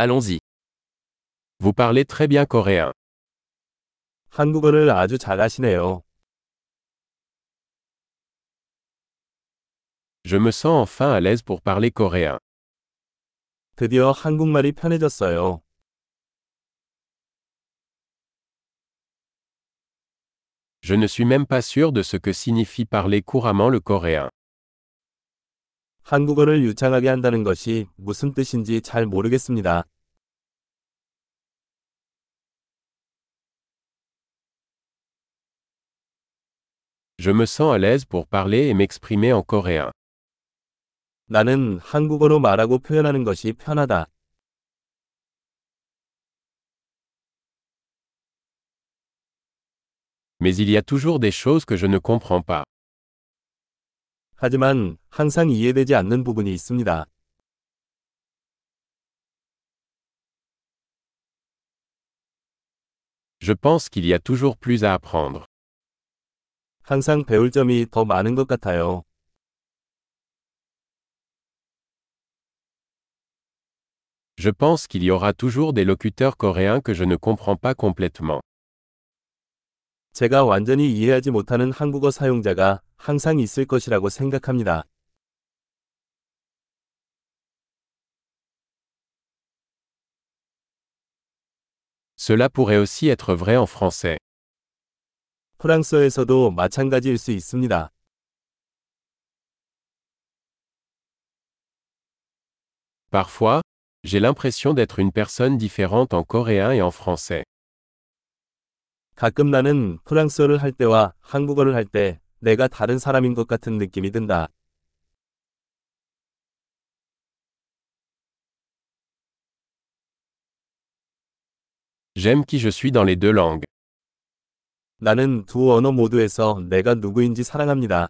Allons-y. Vous parlez très bien coréen. 한국어를 아주 잘하시네요. Je me sens enfin à l'aise pour parler coréen. 드디어 한국말이 편해졌어요. Je ne suis même pas sûr de ce que signifie parler couramment le coréen. 한국어를 유창하게 한다는 것이 무슨 뜻인지 잘 모르겠습니다. Je me sens à l'aise pour parler et m'exprimer en coréen. 나는 한국어로 말하고 표현하는 것이 편하다. Mais il y a toujours des choses que je ne comprends pas. 하지만 항상 이해되지 않는 부분이 있습니다. Je pense qu'il y a toujours plus à apprendre. 항상 배울 점이 더 많은 것 같아요. Je pense qu'il y aura toujours des locuteurs coréens que je ne comprends pas complètement. 제가 완전히 이해하지 못하는 한국어 사용자가 항상 있을 것이라고 생각합니다. Cela pourrait aussi être vrai en français. 프랑스어에서도 마찬가지일 수 있습니다. Parfois, j'ai l'impression d'être une personne différente en coréen et en français. 가끔 나는 프랑스어를 할 때와 한국어를 할 때 내가 다른 사람인 것 같은 느낌이 든다. J'aime qui je suis dans les deux langues. 나는 두 언어 모두에서 내가 누구인지 사랑합니다.